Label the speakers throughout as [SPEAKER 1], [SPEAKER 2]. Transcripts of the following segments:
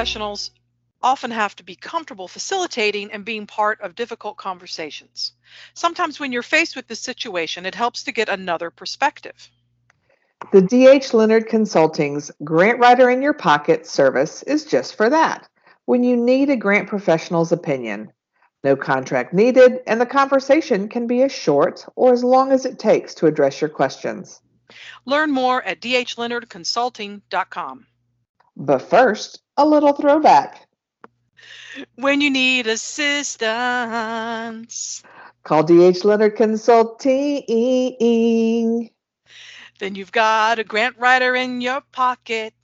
[SPEAKER 1] professionals often have to be comfortable facilitating and being part of difficult conversations. Sometimes, when you're faced with this situation, it helps to get another perspective.
[SPEAKER 2] The D.H. Leonard Consulting's Grant Writer in Your Pocket service is just for that when you need a grant professional's opinion. No contract needed, and the conversation can be as short or as long as it takes to address your questions.
[SPEAKER 1] Learn more at dhleonardconsulting.com.
[SPEAKER 2] But first, a little throwback.
[SPEAKER 1] When you need assistance,
[SPEAKER 2] call DH Leonard Consulting.
[SPEAKER 1] Then you've got a grant writer in your pocket.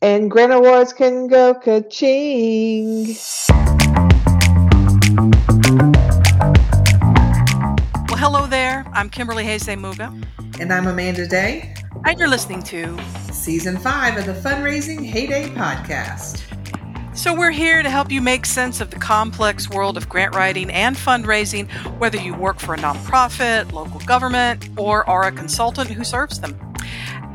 [SPEAKER 2] And grant awards can go ka-ching.
[SPEAKER 1] Well, hello there. I'm Kimberly Hayes Muga.
[SPEAKER 3] And I'm Amanda Day.
[SPEAKER 1] And you're listening to
[SPEAKER 3] Season 5 of the Fundraising Heyday Podcast.
[SPEAKER 1] So, we're here to help you make sense of the complex world of grant writing and fundraising, whether you work for a nonprofit, local government, or are a consultant who serves them.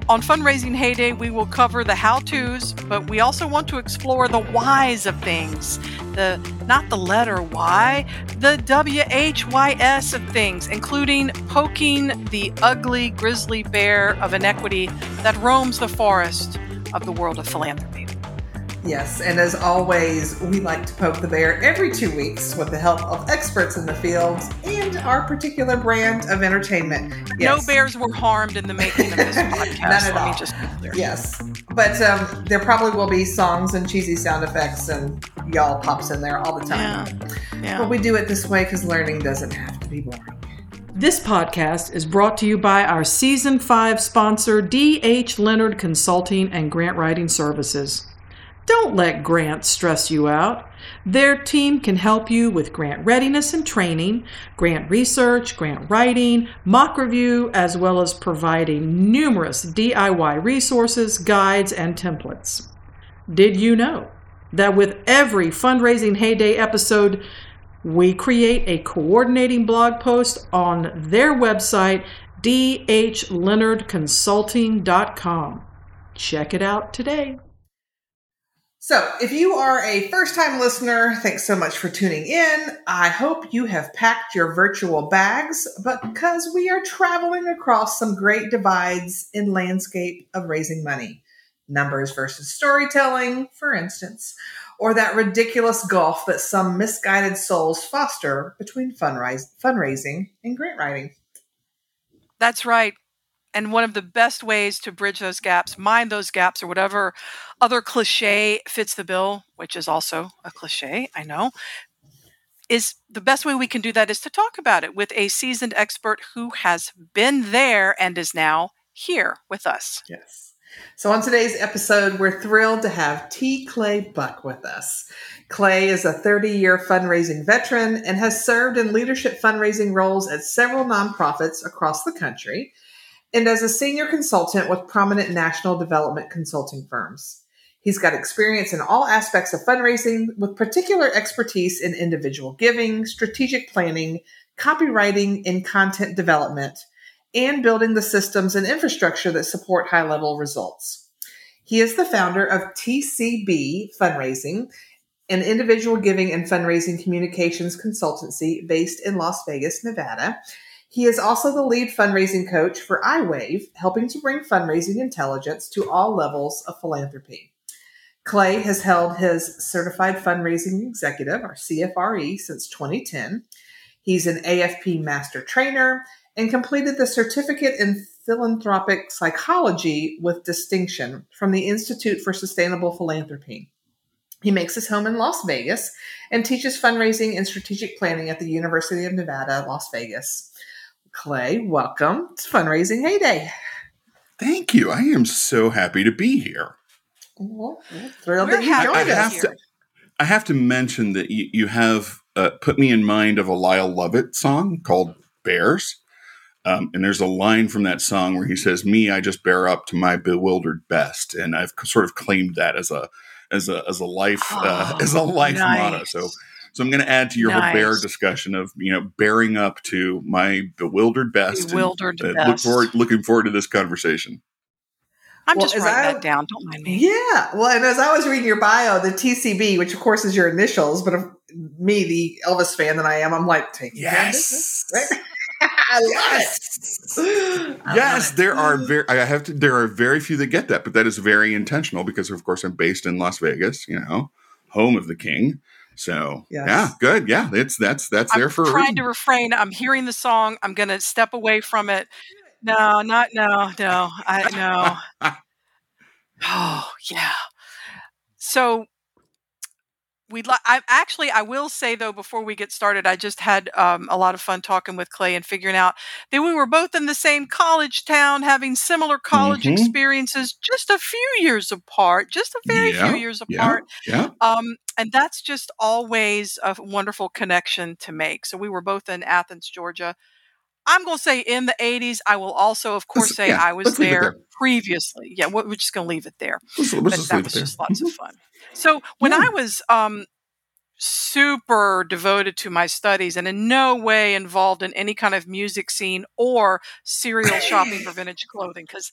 [SPEAKER 1] On Fundraising Heyday, we will cover the how to's, but we also want to explore the whys of things. The not the letter Y, the W H Y S of things, including poking the ugly grizzly bear of inequity that roams the forest of the world of philanthropy.
[SPEAKER 3] Yes, and as always, we like to poke the bear every two weeks with the help of experts in the field and our particular brand of entertainment.
[SPEAKER 1] Yes. No bears were harmed in the making of this podcast. None
[SPEAKER 3] at all.
[SPEAKER 1] just
[SPEAKER 3] yes, but um, there probably will be songs and cheesy sound effects, and y'all pops in there all the time. Yeah. yeah. But we do it this way because learning doesn't have to be boring.
[SPEAKER 4] This podcast is brought to you by our season five sponsor, D.H. Leonard Consulting and Grant Writing Services. Don't let grants stress you out. Their team can help you with grant readiness and training, grant research, grant writing, mock review, as well as providing numerous DIY resources, guides, and templates. Did you know that with every fundraising heyday episode, we create a coordinating blog post on their website, dhleonardconsulting.com. Check it out today.
[SPEAKER 3] So, if you are a first time listener, thanks so much for tuning in. I hope you have packed your virtual bags, because we are traveling across some great divides in landscape of raising money. Numbers versus storytelling, for instance, or that ridiculous gulf that some misguided souls foster between fundraising and grant writing.
[SPEAKER 1] That's right. And one of the best ways to bridge those gaps, mind those gaps, or whatever other cliche fits the bill, which is also a cliche, I know, is the best way we can do that is to talk about it with a seasoned expert who has been there and is now here with us.
[SPEAKER 3] Yes. So, on today's episode, we're thrilled to have T. Clay Buck with us. Clay is a 30 year fundraising veteran and has served in leadership fundraising roles at several nonprofits across the country, and as a senior consultant with prominent national development consulting firms. He's got experience in all aspects of fundraising with particular expertise in individual giving, strategic planning, copywriting, and content development, and building the systems and infrastructure that support high level results. He is the founder of TCB Fundraising, an individual giving and fundraising communications consultancy based in Las Vegas, Nevada, he is also the lead fundraising coach for iWave, helping to bring fundraising intelligence to all levels of philanthropy. Clay has held his Certified Fundraising Executive, or CFRE, since 2010. He's an AFP Master Trainer and completed the Certificate in Philanthropic Psychology with distinction from the Institute for Sustainable Philanthropy. He makes his home in Las Vegas and teaches fundraising and strategic planning at the University of Nevada, Las Vegas. Clay, welcome to Fundraising Heyday.
[SPEAKER 5] Thank you. I am so happy to be here.
[SPEAKER 3] Well, thrilled We're that you joined
[SPEAKER 5] I, I us. Have to, I have to mention that you, you have uh, put me in mind of a Lyle Lovett song called Bears. Um, and there's a line from that song where he says, "Me, I just bear up to my bewildered best," and I've sort of claimed that as a as a as a life oh, uh, as a life nice. motto. So so I'm going to add to your nice. bear discussion of you know bearing up to my bewildered best.
[SPEAKER 1] Bewildered uh,
[SPEAKER 5] and,
[SPEAKER 1] best.
[SPEAKER 5] look forward, looking forward to this conversation.
[SPEAKER 1] I'm
[SPEAKER 3] Well,
[SPEAKER 1] just writing
[SPEAKER 3] I-
[SPEAKER 1] that down. Don't mind me.
[SPEAKER 3] Yeah. Well, and as I was reading your bio, the TCB, which of course is your initials, but of me, the Elvis fan that I am, I'm like, taking care
[SPEAKER 5] Yes.
[SPEAKER 3] right? I love it. I
[SPEAKER 5] Yes, there are very. I have to. There are very few that get that, but that is very intentional because, of course, I'm based in Las Vegas. You know, home of the king. So
[SPEAKER 3] Yes.
[SPEAKER 5] yeah, good. Yeah, it's that's that's there
[SPEAKER 1] I'm
[SPEAKER 5] for a
[SPEAKER 1] trying to refrain. I'm hearing the song. I'm going to step away from it. No, not no, no. I no. Oh yeah. So we'd like. I actually, I will say though, before we get started, I just had um, a lot of fun talking with Clay and figuring out that we were both in the same college town, having similar college
[SPEAKER 5] Mhm.
[SPEAKER 1] experiences, just a few years apart, just a very
[SPEAKER 5] Yeah,
[SPEAKER 1] few years apart.
[SPEAKER 5] yeah.
[SPEAKER 1] Um, and that's just always a wonderful connection to make. So we were both in Athens, Georgia. I'm going to say in the 80s. I will also, of course,
[SPEAKER 5] Let's-
[SPEAKER 1] say
[SPEAKER 5] yeah,
[SPEAKER 1] I was
[SPEAKER 5] let's leave it
[SPEAKER 1] there
[SPEAKER 5] there.
[SPEAKER 1] previously. Yeah, we're just going to leave it there.
[SPEAKER 5] Let's, let's
[SPEAKER 1] that was
[SPEAKER 5] there.
[SPEAKER 1] just lots of fun. So when
[SPEAKER 5] Yeah.
[SPEAKER 1] I was um, super devoted to my studies and in no way involved in any kind of music scene or serial shopping for vintage clothing, because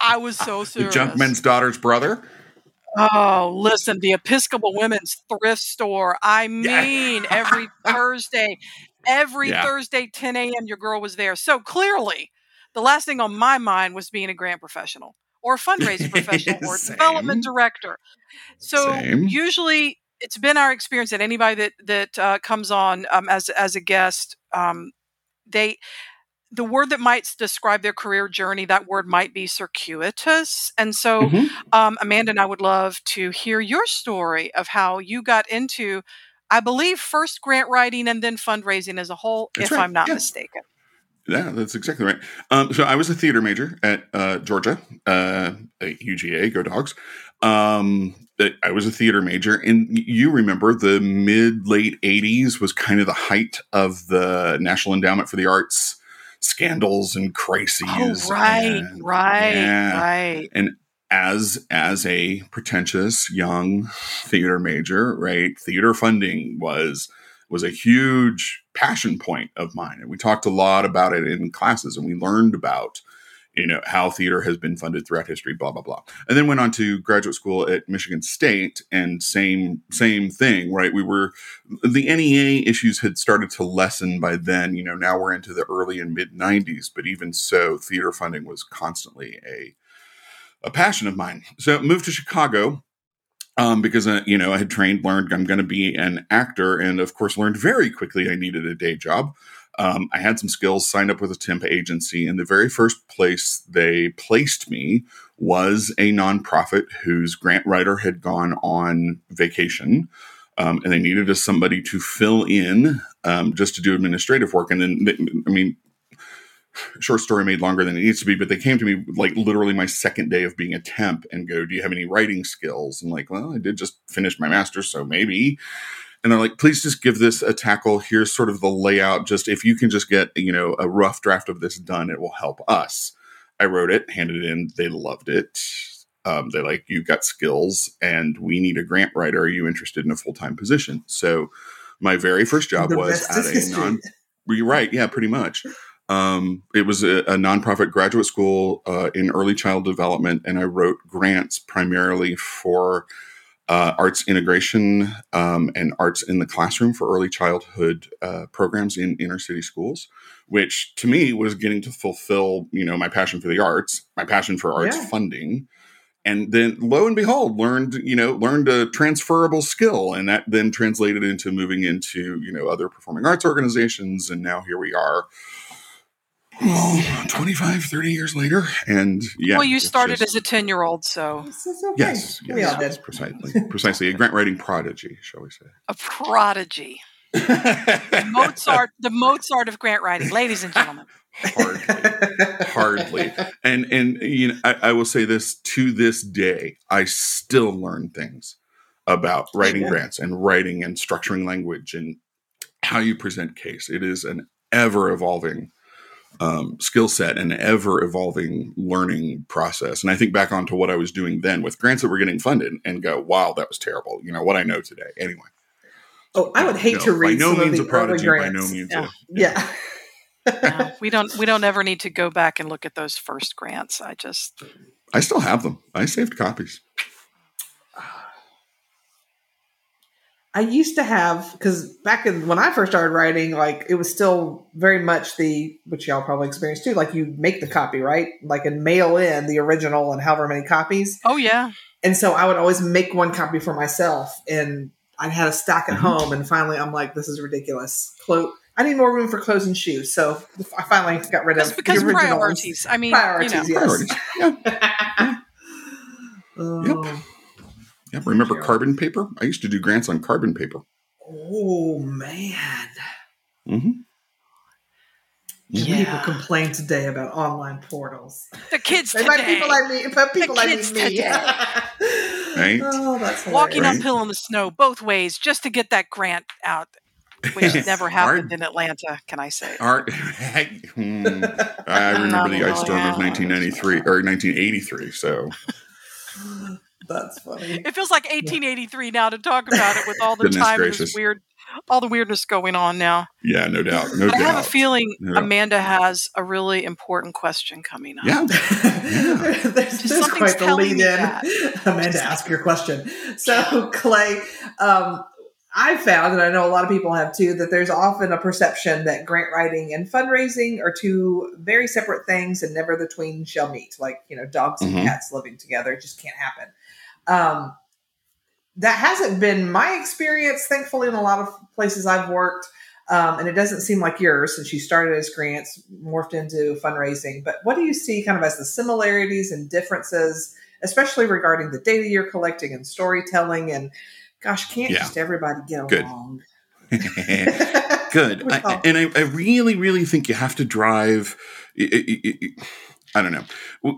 [SPEAKER 1] I was so
[SPEAKER 5] The
[SPEAKER 1] serious.
[SPEAKER 5] Junkman's daughter's brother.
[SPEAKER 1] Oh, listen, the Episcopal Women's Thrift Store. I mean, every Thursday, every
[SPEAKER 5] Yeah.
[SPEAKER 1] Thursday, 10 a.m., your girl was there. So clearly, the last thing on my mind was being a grant professional or a fundraising professional or development director. So
[SPEAKER 5] Same.
[SPEAKER 1] usually, it's been our experience that anybody that that uh, comes on um, as as a guest, um, they the word that might describe their career journey, that word might be circuitous. And so,
[SPEAKER 5] Mhm.
[SPEAKER 1] um, Amanda and I would love to hear your story of how you got into, I believe, first grant writing and then fundraising as a whole,
[SPEAKER 5] That's
[SPEAKER 1] if
[SPEAKER 5] right,
[SPEAKER 1] I'm not
[SPEAKER 5] yeah.
[SPEAKER 1] mistaken.
[SPEAKER 5] Yeah, that's exactly right. Um, so I was a theater major at uh, Georgia, uh, UGA, go dogs. Um, I was a theater major, and you remember the mid late '80s was kind of the height of the National Endowment for the Arts scandals and crises.
[SPEAKER 1] Oh, right,
[SPEAKER 5] and-
[SPEAKER 1] right,
[SPEAKER 5] yeah.
[SPEAKER 1] right.
[SPEAKER 5] And as as a pretentious young theater major, right? Theater funding was was a huge passion point of mine, and we talked a lot about it in classes, and we learned about you know how theater has been funded throughout history, blah blah blah, and then went on to graduate school at Michigan State, and same same thing, right? We were the NEA issues had started to lessen by then. You know, now we're into the early and mid '90s, but even so, theater funding was constantly a a passion of mine. So moved to Chicago um, because uh, you know I had trained, learned I'm going to be an actor, and of course learned very quickly I needed a day job. Um, I had some skills, signed up with a temp agency, and the very first place they placed me was a nonprofit whose grant writer had gone on vacation. Um, and they needed somebody to fill in um, just to do administrative work. And then, I mean, short story made longer than it needs to be, but they came to me like literally my second day of being a temp and go, Do you have any writing skills? I'm like, Well, I did just finish my master's, so maybe. And they're like, please just give this a tackle. Here's sort of the layout. Just if you can just get, you know, a rough draft of this done, it will help us. I wrote it, handed it in. They loved it. Um, they like, you've got skills and we need a grant writer. Are you interested in a full time position? So my very first job
[SPEAKER 3] The
[SPEAKER 5] was at a non you're right. Yeah, pretty much. Um, it was a, a nonprofit graduate school uh, in early child development, and I wrote grants primarily for uh, arts integration um, and arts in the classroom for early childhood uh, programs in inner city schools, which to me was getting to fulfill, you know, my passion for the arts, my passion for arts
[SPEAKER 3] Yeah.
[SPEAKER 5] funding. And then lo and behold, learned, you know, learned a transferable skill. And that then translated into moving into, you know, other performing arts organizations. And now here we are, oh, 25, 30 years later. And yeah.
[SPEAKER 1] well, you started
[SPEAKER 5] just-
[SPEAKER 1] as a 10 year old, so
[SPEAKER 3] This is okay.
[SPEAKER 5] Yes,
[SPEAKER 3] we
[SPEAKER 5] yes,
[SPEAKER 3] all
[SPEAKER 5] yes,
[SPEAKER 3] did.
[SPEAKER 5] precisely, precisely a grant writing prodigy, shall we say?
[SPEAKER 1] a prodigy. Mozart, the Mozart of grant writing, ladies and gentlemen.
[SPEAKER 5] hardly, hardly, and and you know, I, I will say this to this day, I still learn things about writing
[SPEAKER 3] Yeah.
[SPEAKER 5] grants and writing and structuring language and how you present case. It is an ever evolving um, skill set and ever evolving learning process. And I think back onto what I was doing then with grants that were getting funded and go, wow, that was terrible. You know what I know today. Anyway,
[SPEAKER 3] Oh, I would hate
[SPEAKER 5] No,
[SPEAKER 3] to read
[SPEAKER 5] by no
[SPEAKER 3] some
[SPEAKER 5] means
[SPEAKER 3] of
[SPEAKER 5] a
[SPEAKER 3] the early
[SPEAKER 5] prodigy, by
[SPEAKER 3] grants.
[SPEAKER 5] no means
[SPEAKER 1] Yeah.
[SPEAKER 5] a
[SPEAKER 3] Yeah.
[SPEAKER 1] No, we don't. We don't ever need to go back and look at those first grants. I just.
[SPEAKER 5] I still have them. I saved copies.
[SPEAKER 3] I used to have because back in when I first started writing, like it was still very much the which y'all probably experienced too. Like you make the copy right, like and mail in the original and however many copies.
[SPEAKER 1] Oh yeah.
[SPEAKER 3] And so I would always make one copy for myself, and I had a stack at
[SPEAKER 5] Mhm.
[SPEAKER 3] home. And finally, I'm like, this is ridiculous. Clo- I need more room for clothes and shoes, so I finally got rid
[SPEAKER 1] Just
[SPEAKER 3] of
[SPEAKER 1] because
[SPEAKER 3] the original
[SPEAKER 1] priorities. I mean,
[SPEAKER 3] Priorities,
[SPEAKER 1] you know.
[SPEAKER 3] yes.
[SPEAKER 5] Priorities. Yeah.
[SPEAKER 3] Oh.
[SPEAKER 5] Yep. Remember
[SPEAKER 3] Sure.
[SPEAKER 5] carbon paper? I used to do grants on carbon paper.
[SPEAKER 3] Oh man.
[SPEAKER 5] Mm-hmm.
[SPEAKER 3] Yeah. People complain today about online portals.
[SPEAKER 1] The kids
[SPEAKER 3] They might
[SPEAKER 1] today.
[SPEAKER 3] people like me, but people like
[SPEAKER 1] kids
[SPEAKER 3] me.
[SPEAKER 1] today.
[SPEAKER 5] Right?
[SPEAKER 3] Oh, that's
[SPEAKER 1] walking
[SPEAKER 3] hilarious.
[SPEAKER 5] Right.
[SPEAKER 1] uphill in the snow both ways just to get that grant out, which never happened in Atlanta. Can I say?
[SPEAKER 5] Art. Hmm. I remember the ice storm of 1993 or 1983. So
[SPEAKER 3] That's funny.
[SPEAKER 1] It feels like 1883 now to talk about it with all the
[SPEAKER 5] Goodness
[SPEAKER 1] time and this weird, all the weirdness going on now.
[SPEAKER 5] yeah, no doubt, no
[SPEAKER 1] But I have a feeling
[SPEAKER 5] No doubt.
[SPEAKER 1] Amanda has a really important question coming up.
[SPEAKER 5] Yeah,
[SPEAKER 3] there's there's quite the lead in.
[SPEAKER 1] that.
[SPEAKER 3] Amanda, ask your question. So, Clay, um, I found, and I know a lot of people have too, that there's often a perception that grant writing and fundraising are two very separate things and never the twain shall meet. Like, you know, dogs and
[SPEAKER 5] Mhm.
[SPEAKER 3] cats living together. It just can't happen. Um, that hasn't been my experience, thankfully, in a lot of places I've worked. Um, and it doesn't seem like yours since you started as grants, morphed into fundraising. But what do you see kind of as the similarities and differences, especially regarding the data you're collecting and storytelling? And gosh, can't
[SPEAKER 5] Yeah.
[SPEAKER 3] just everybody get
[SPEAKER 5] Good.
[SPEAKER 3] along?
[SPEAKER 5] good. I, and I, I really, really think you have to drive. i- i- i- i- don't know.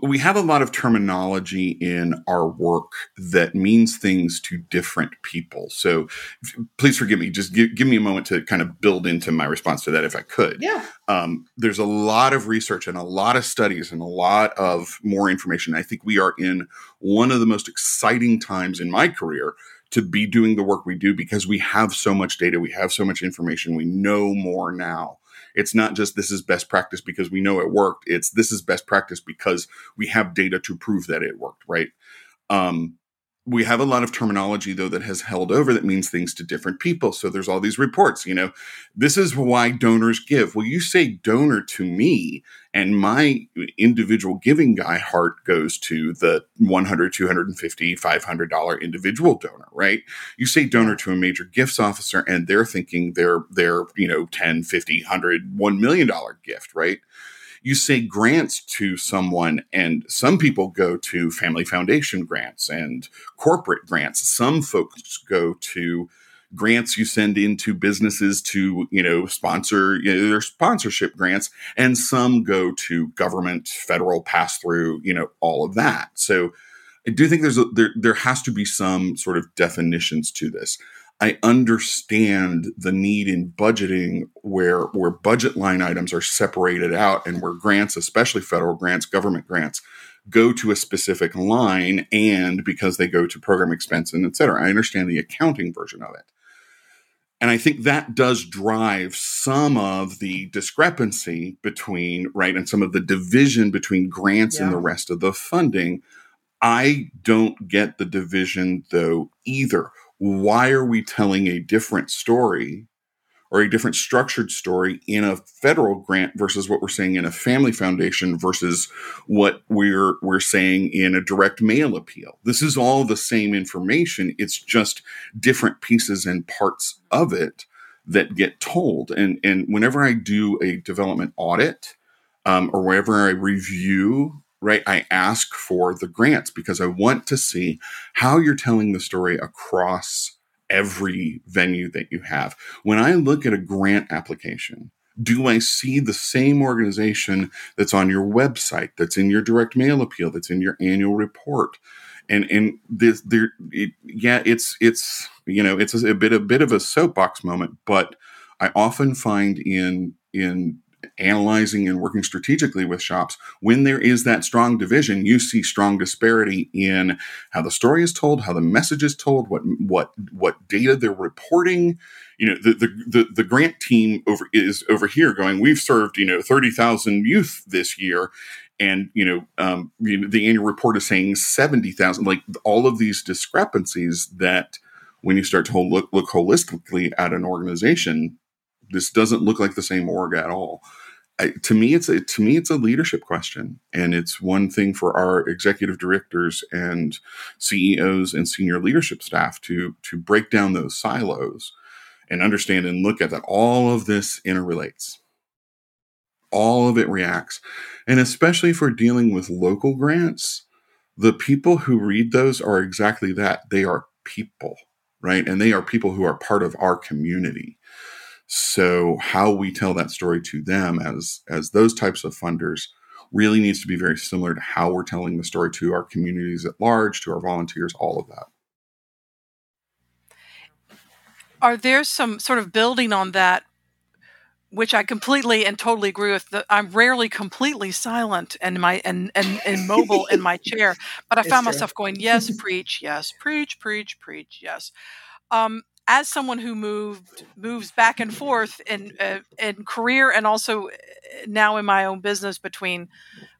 [SPEAKER 5] We have a lot of terminology in our work that means things to different people. So please forgive me. Just give, give me a moment to kind of build into my response to that if I could.
[SPEAKER 3] yeah.
[SPEAKER 5] um, there's a lot of research and a lot of studies and a lot of more information. I think we are in one of the most exciting times in my career to be doing the work we do because we have so much data, we have so much information, we know more now. It's not just this is best practice because we know it worked. It's this is best practice because we have data to prove that it worked, right? Um, we have a lot of terminology though that has held over that means things to different people. So there's all these reports, you know, this is why donors give. Well, you say donor to me, and my individual giving guy heart goes to the 100, 250, 500 dollar individual donor, right? You say donor to a major gifts officer, and they're thinking they're they're you know 10, 50, 100, 1 million dollar gift, right? You say grants to someone, and some people go to family foundation grants and corporate grants. Some folks go to grants you send into businesses to you know sponsor you know, their sponsorship grants and some go to government federal pass through you know all of that so i do think there's a, there there has to be some sort of definitions to this i understand the need in budgeting where where budget line items are separated out and where grants especially federal grants government grants go to a specific line and because they go to program expense and et cetera i understand the accounting version of it and I think that does drive some of the discrepancy between, right, and some of the division between grants and the rest of the funding. I don't get the division though either. Why are we telling a different story or a different structured story in a federal grant versus what we're saying in a family foundation versus what we're we're saying in a direct mail appeal. This is all the same information. It's just different pieces and parts of it that get told. And and whenever I do a development audit um, or wherever I review, right, I ask for the grants because I want to see how you're telling the story across every venue that you have. When I look at a grant application, do I see the same organization that's on your website, that's in your direct mail appeal, that's in your annual report? And and this there, it, yeah, it's it's you know it's a, bit a bit of a soapbox moment, but I often find in in analyzing and working strategically with shops when there is that strong division you see strong disparity in how the story is told how the message is told what what what data they're reporting. You know the, the the the grant team over is over here going we've served you know 30,000 youth this year. And you know, um, you know the annual report is saying 70,000 like all of these discrepancies that when you start to look look holistically at an organization this doesn't look like the same org at all. I, to me it's a to me it's a leadership question and it's one thing for our executive directors and CEOs and senior leadership staff to to break down those silos and understand and look at that all of this interrelates. All of it reacts and especially for dealing with local grants the people who read those are exactly that. They are people right? And they are people who are part of our community so how we tell that story to them as as those types of funders really needs to be very similar to how we're telling the story to our communities at large, to our volunteers, all of that.
[SPEAKER 1] Are there some sort of building on that which I completely and totally agree with. The, I'm rarely completely silent and my and and immobile in my chair, but I found myself going, "Yes, preach, yes, preach, preach, preach, yes." Um, as someone who moved moves back and forth in uh, in career and also uh, now in my own business between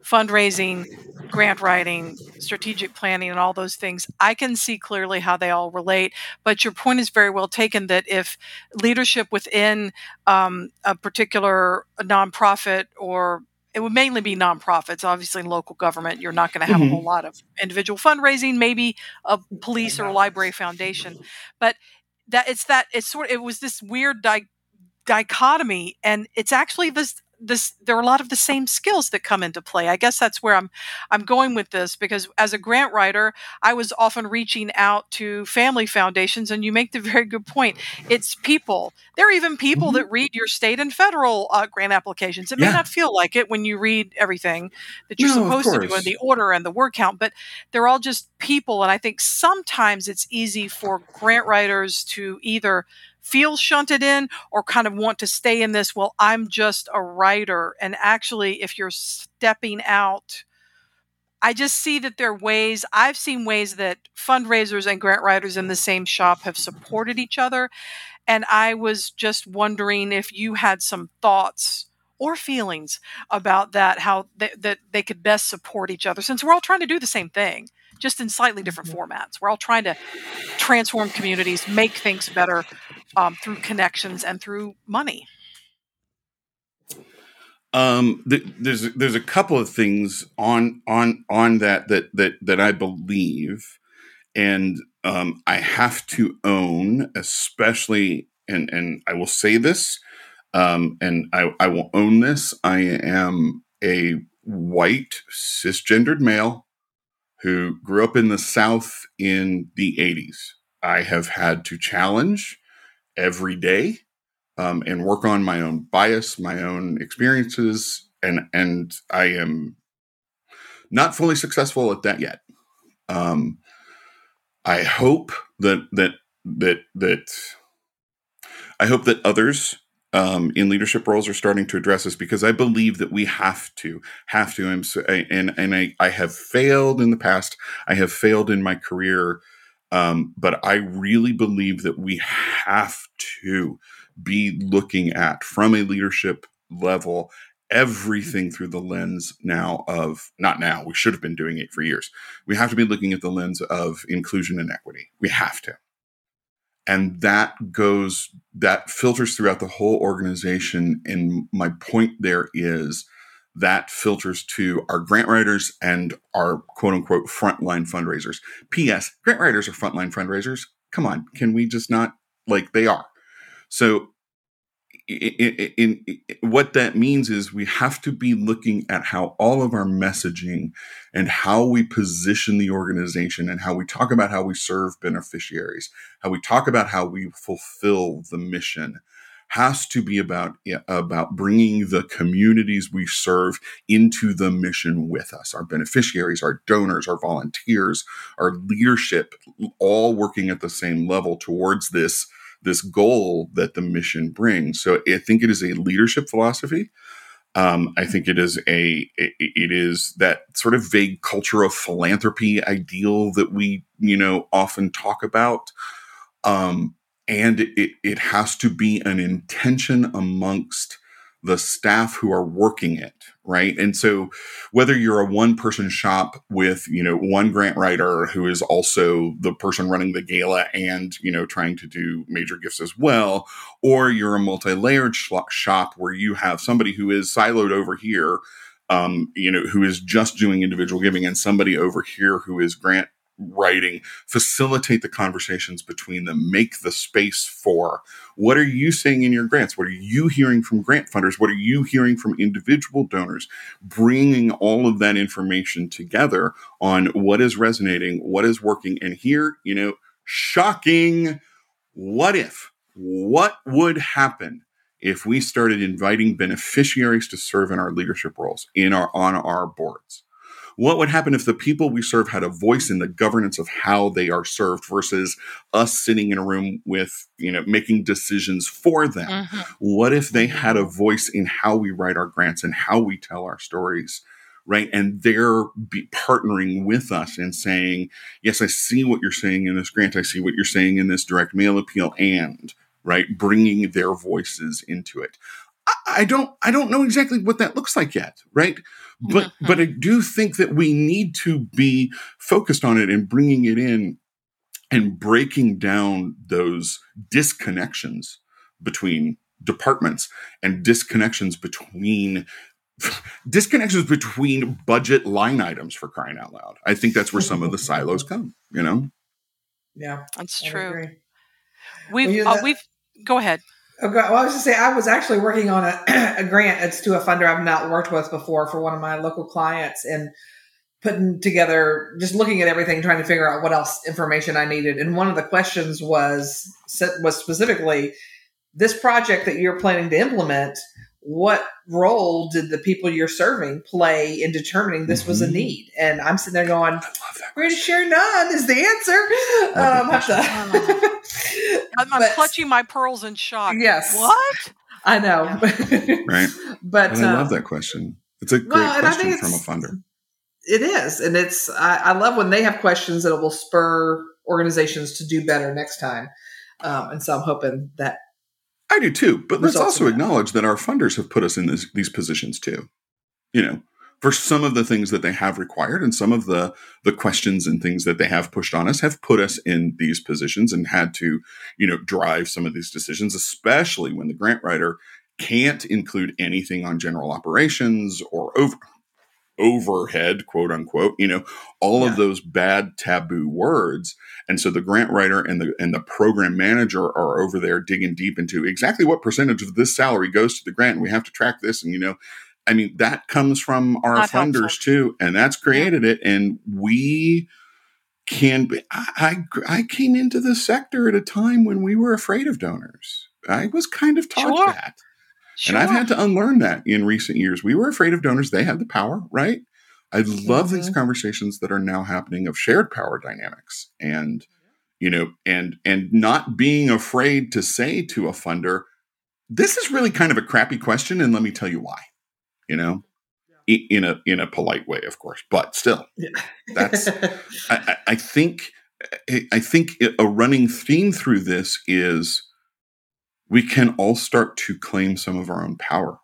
[SPEAKER 1] fundraising, grant writing, strategic planning, and all those things, I can see clearly how they all relate. But your point is very well taken that if leadership within um, a particular nonprofit or it would mainly be nonprofits. Obviously, in local government, you're not going to have mm-hmm. a whole lot of individual fundraising, maybe a police or a library foundation. But that it's that it's sort of, it was this weird di- dichotomy and it's actually this this there are a lot of the same skills that come into play. I guess that's where I'm I'm going with this because as a grant writer, I was often reaching out to family foundations and you make the very good point. It's people. There are even people mm-hmm. that read your state and federal uh, grant applications. It may not feel like it when you read everything that you're no, supposed to do in the order and the word count, but they're all just people and I think sometimes it's easy for grant writers to either feel shunted in or kind of want to stay in this, well, I'm just a writer. And actually, if you're stepping out, I just see that there are ways, I've seen ways that fundraisers and grant writers in the same shop have supported each other. And I was just wondering if you had some thoughts or feelings about that, how they, that they could best support each other, since we're all trying to do the same thing, just in slightly different mm-hmm. formats. We're all trying to transform communities, make things better um, through connections and through money.
[SPEAKER 5] Um, th- there's there's a couple of things on on on that that that that I believe, and um, I have to own, especially, and and I will say this, um, and I I will own this. I am a white cisgendered male who grew up in the South in the 80s. I have had to challenge every day um, and work on my own bias, my own experiences, and and I am not fully successful at that yet. Um, I hope that that that that I hope that others um, in leadership roles are starting to address this because I believe that we have to have to and and, and I, I have failed in the past. I have failed in my career, um, but I really believe that we have to be looking at from a leadership level everything through the lens now of not now we should have been doing it for years. We have to be looking at the lens of inclusion and equity. We have to. And that goes that filters throughout the whole organization and my point there is that filters to our grant writers and our quote unquote frontline fundraisers. Ps grant writers are frontline fundraisers. Come on can we just not? Like they are. So in, in, in, what that means is we have to be looking at how all of our messaging and how we position the organization and how we talk about how we serve beneficiaries, how we talk about how we fulfill the mission has to be about about bringing the communities we serve into the mission with us our beneficiaries our donors our volunteers our leadership all working at the same level towards this this goal that the mission brings. So I think it is a leadership philosophy. Um, I think it is a it is that sort of vague culture of philanthropy ideal that we you know often talk about. Um, and it, it has to be an intention amongst the staff who are working it right? And so whether you're a one person shop with you know one grant writer who is also the person running the gala and you know trying to do major gifts as well or you're a multi-layered shop where you have somebody who is siloed over here um, you know who is just doing individual giving and somebody over here who is grant writing facilitate the conversations between them make the space for what are you saying in your grants? What are you hearing from grant funders? What are you hearing from individual donors? Bringing all of that information together on what is resonating what is working and here you know shocking what if what would happen if we started inviting beneficiaries to serve in our leadership roles in our on our boards what would happen if the people we serve had a voice in the governance of how they are served versus us sitting in a room with, you know, making decisions for them? Mm-hmm. What if they had a voice in how we write our grants and how we tell our stories? Right. And they're be partnering with us and saying, yes, I see what you're saying in this grant. I see what you're saying in this direct mail appeal and, right, bringing their voices into it. I don't I don't know exactly what that looks like yet, right? But mm-hmm. but I do think that we need to be focused on it and bringing it in and breaking down those disconnections between departments and disconnections between disconnections between budget line items for crying out loud. I think that's where some of the silos come, you know.
[SPEAKER 3] Yeah.
[SPEAKER 1] That's true. We've well, uh, we've go ahead.
[SPEAKER 3] Okay, well, I was just say I was actually working on a, a grant. It's to a funder I've not worked with before for one of my local clients, and putting together, just looking at everything, trying to figure out what else information I needed. And one of the questions was was specifically this project that you're planning to implement. What role did the people you're serving play in determining this mm-hmm. was a mm-hmm. need? And I'm sitting there going, "Pretty sure none is the answer." Um,
[SPEAKER 1] I'm, I'm but, clutching my pearls in shock.
[SPEAKER 3] Yes.
[SPEAKER 1] What?
[SPEAKER 3] I know.
[SPEAKER 5] right.
[SPEAKER 3] But
[SPEAKER 5] I uh, love that question. It's a great well, question from a funder.
[SPEAKER 3] It is. And it's, I, I, love when they have questions that will spur organizations to do better next time. Um, and so I'm hoping that.
[SPEAKER 5] I do too. But let's also acknowledge that our funders have put us in this, these positions too. You know, for some of the things that they have required and some of the the questions and things that they have pushed on us have put us in these positions and had to you know drive some of these decisions especially when the grant writer can't include anything on general operations or over overhead quote unquote you know all yeah. of those bad taboo words and so the grant writer and the and the program manager are over there digging deep into exactly what percentage of this salary goes to the grant and we have to track this and you know I mean, that comes from our Not funders too, and that's created it. And we can. Be, I I came into the sector at a time when we were afraid of donors. I was kind of taught sure. that, sure. and I've had to unlearn that in recent years. We were afraid of donors; they had the power, right? I love mm-hmm. these conversations that are now happening of shared power dynamics, and you know, and and not being afraid to say to a funder, "This is really kind of a crappy question," and let me tell you why you know, in a in a polite way, of course, but still, yeah. that's I, I think I think a running theme through this is we can all start to claim some of our own power,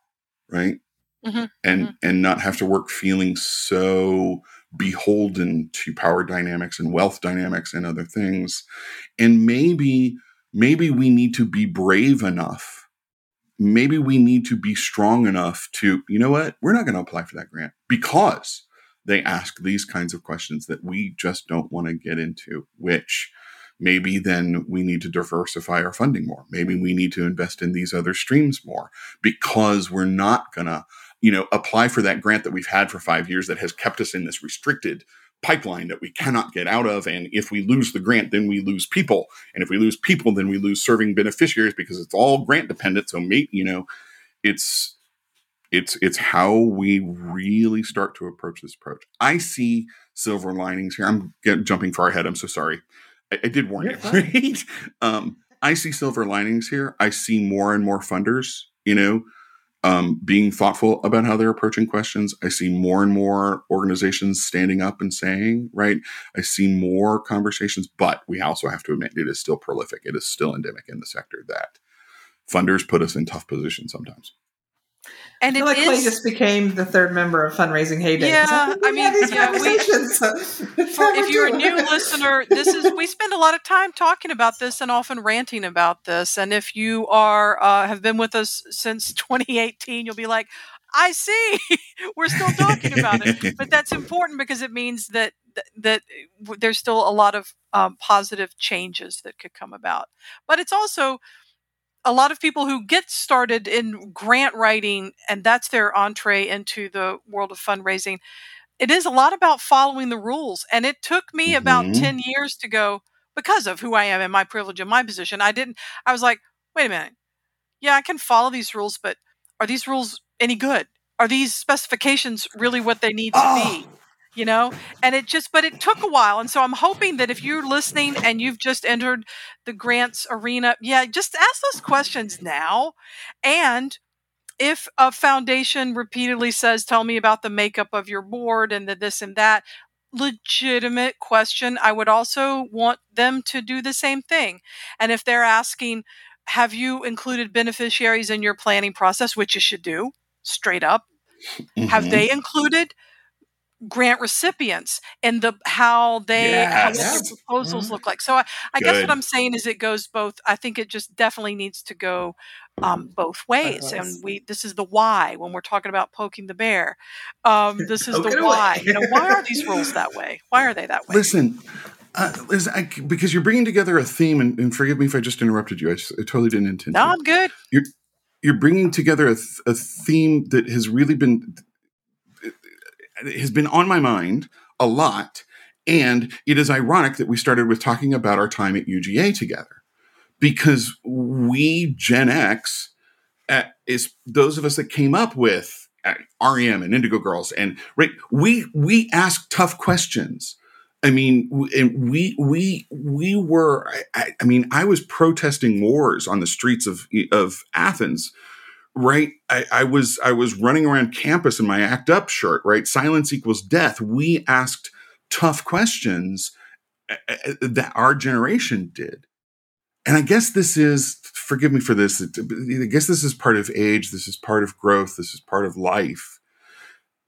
[SPEAKER 5] right? Mm-hmm. And mm-hmm. and not have to work feeling so beholden to power dynamics and wealth dynamics and other things. And maybe maybe we need to be brave enough maybe we need to be strong enough to, you know what, we're not going to apply for that grant because they ask these kinds of questions that we just don't want to get into, which maybe then we need to diversify our funding more. Maybe we need to invest in these other streams more because we're not going to, you know, apply for that grant that we've had for five years that has kept us in this restricted pipeline that we cannot get out of. And if we lose the grant, then we lose people. And if we lose people, then we lose serving beneficiaries because it's all grant dependent. So, mate, you know, it's it's it's how we really start to approach this approach. I see silver linings here. I'm getting, jumping far ahead. I'm so sorry. I, I did warn You're you, right? Um, I see silver linings here. I see more and more funders, you know, um, being thoughtful about how they're approaching questions. I see more and more organizations standing up and saying, right? I see more conversations, but we also have to admit it is still prolific. It is still endemic in the sector that funders put us in tough positions sometimes.
[SPEAKER 3] And I feel like is, Clay just became the third member of fundraising heyday.
[SPEAKER 1] Yeah, I, I mean, yeah. We, if you're a new listener, this is we spend a lot of time talking about this and often ranting about this. And if you are uh, have been with us since 2018, you'll be like, I see, we're still talking about it. But that's important because it means that that there's still a lot of um, positive changes that could come about. But it's also a lot of people who get started in grant writing and that's their entree into the world of fundraising it is a lot about following the rules and it took me mm-hmm. about 10 years to go because of who i am and my privilege and my position i didn't i was like wait a minute yeah i can follow these rules but are these rules any good are these specifications really what they need to oh. be you know? And it just but it took a while and so i'm hoping that if you're listening and you've just entered the grants arena yeah just ask those questions now. And if a foundation repeatedly says tell me about the makeup of your board and the this and that legitimate question. I would also want them to do the same thing. And if they're asking have you included beneficiaries in your planning process? which you should do straight up. Mm-hmm. have they included grant recipients and the how they yes. how their proposals mm-hmm. look like. So I, I guess what I'm saying is it goes both. I think it just definitely needs to go um, both ways. And we this is the why when we're talking about poking the bear. Um, this is the why. you know, why are these rules that way? Why are they that way?
[SPEAKER 5] Listen. Uh, listen, I, because you're bringing together a theme, and, and, forgive me if I just interrupted you. I, just, I totally didn't intend.
[SPEAKER 1] No,
[SPEAKER 5] to.
[SPEAKER 1] I'm good.
[SPEAKER 5] You're you're bringing together a, th- a theme that has really been has been on my mind a lot. And it is ironic that we started with talking about our time at UGA together because we, Gen X, uh, is those of us that came up with uh, REM and Indigo Girls, and right, we we ask tough questions. I mean, we we we were. I, I mean, I was protesting wars on the streets of of Athens right? I, I, was i was running around campus in my act up shirt right? Silence equals death. We asked tough questions that our generation did. And i guess this is forgive me for this i guess this is part of age this is part of growth this is part of life.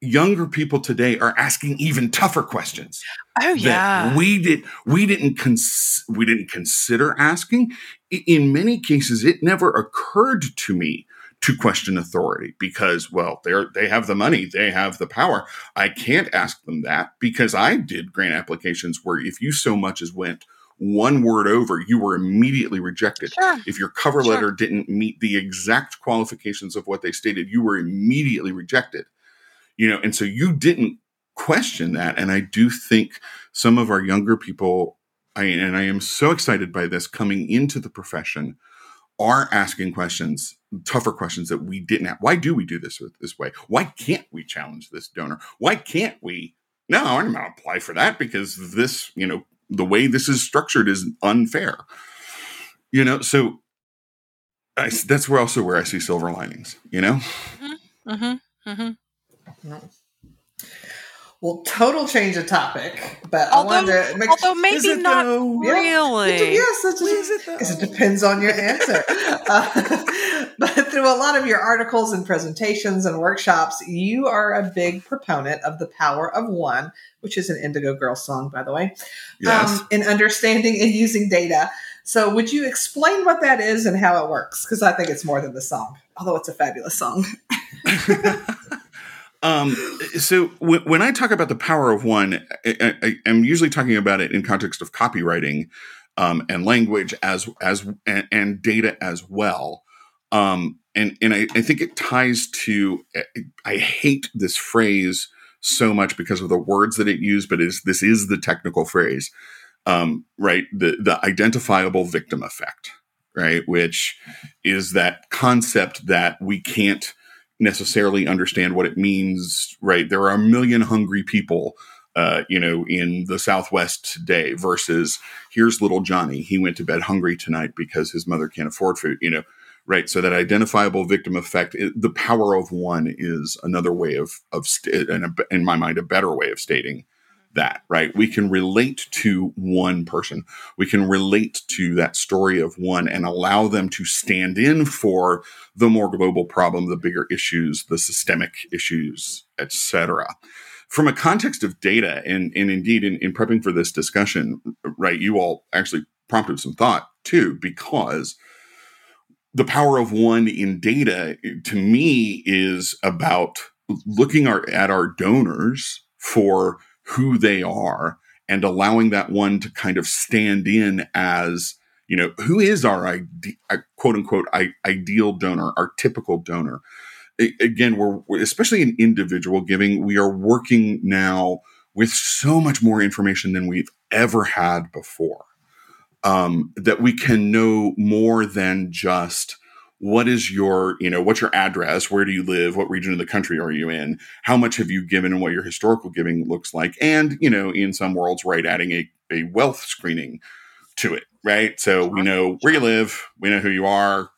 [SPEAKER 5] Younger people today are asking even tougher questions
[SPEAKER 1] oh yeah.
[SPEAKER 5] we did we didn't cons- we didn't consider asking. In many cases it never occurred to me to question authority because well they're they have the money they have the power i can't ask them that because i did grant applications where if you so much as went one word over you were immediately rejected sure. if your cover sure. letter didn't meet the exact qualifications of what they stated you were immediately rejected you know and so you didn't question that and i do think some of our younger people I, and i am so excited by this coming into the profession are asking questions, tougher questions that we didn't have. Why do we do this this way? Why can't we challenge this donor? Why can't we? No, I'm going to apply for that because this, you know, the way this is structured is unfair. You know, so I, that's where also where I see silver linings. You know. Mm-hmm. Mm-hmm.
[SPEAKER 3] Mm-hmm. Well, total change of topic, but
[SPEAKER 1] although,
[SPEAKER 3] I wanted
[SPEAKER 1] to make although maybe not though? really.
[SPEAKER 3] Yeah, yes, because it, it, depends on your answer. uh, but through a lot of your articles and presentations and workshops, you are a big proponent of the power of one, which is an Indigo Girl song, by the way, yes. um, in understanding and using data. So, would you explain what that is and how it works? Because I think it's more than the song, although it's a fabulous song.
[SPEAKER 5] Um, so w- when I talk about the power of one, I, am usually talking about it in context of copywriting um, and language as as and, and data as well. Um, and and I, I, think it ties to. I hate this phrase so much because of the words that it used, but is this is the technical phrase, um, right? The the identifiable victim effect, right? Which is that concept that we can't necessarily understand what it means, right? There are a million hungry people, uh, you know, in the Southwest today versus here's little Johnny. He went to bed hungry tonight because his mother can't afford food, you know, right? So that identifiable victim effect, it, the power of one is another way of of st- in, in my mind a better way of stating that, right? We can relate to one person. We can relate to that story of one and allow them to stand in for the more global problem, the bigger issues, the systemic issues, etc. From a context of data, and, and indeed in, in prepping for this discussion, right, you all actually prompted some thought too, because the power of one in data to me is about looking our, at our donors for who they are and allowing that one to kind of stand in as you know who is our ide- uh, quote unquote ideal donor our typical donor. Again we're especially in individual giving we are working now with so much more information than we've ever had before um, that we can know more than just what is your you know what's your address? Where do you live? What region of the country are you in? How much have you given and what your historical giving looks like? And you know in some worlds right adding a, a wealth screening to it right? So we know where you live we know who you are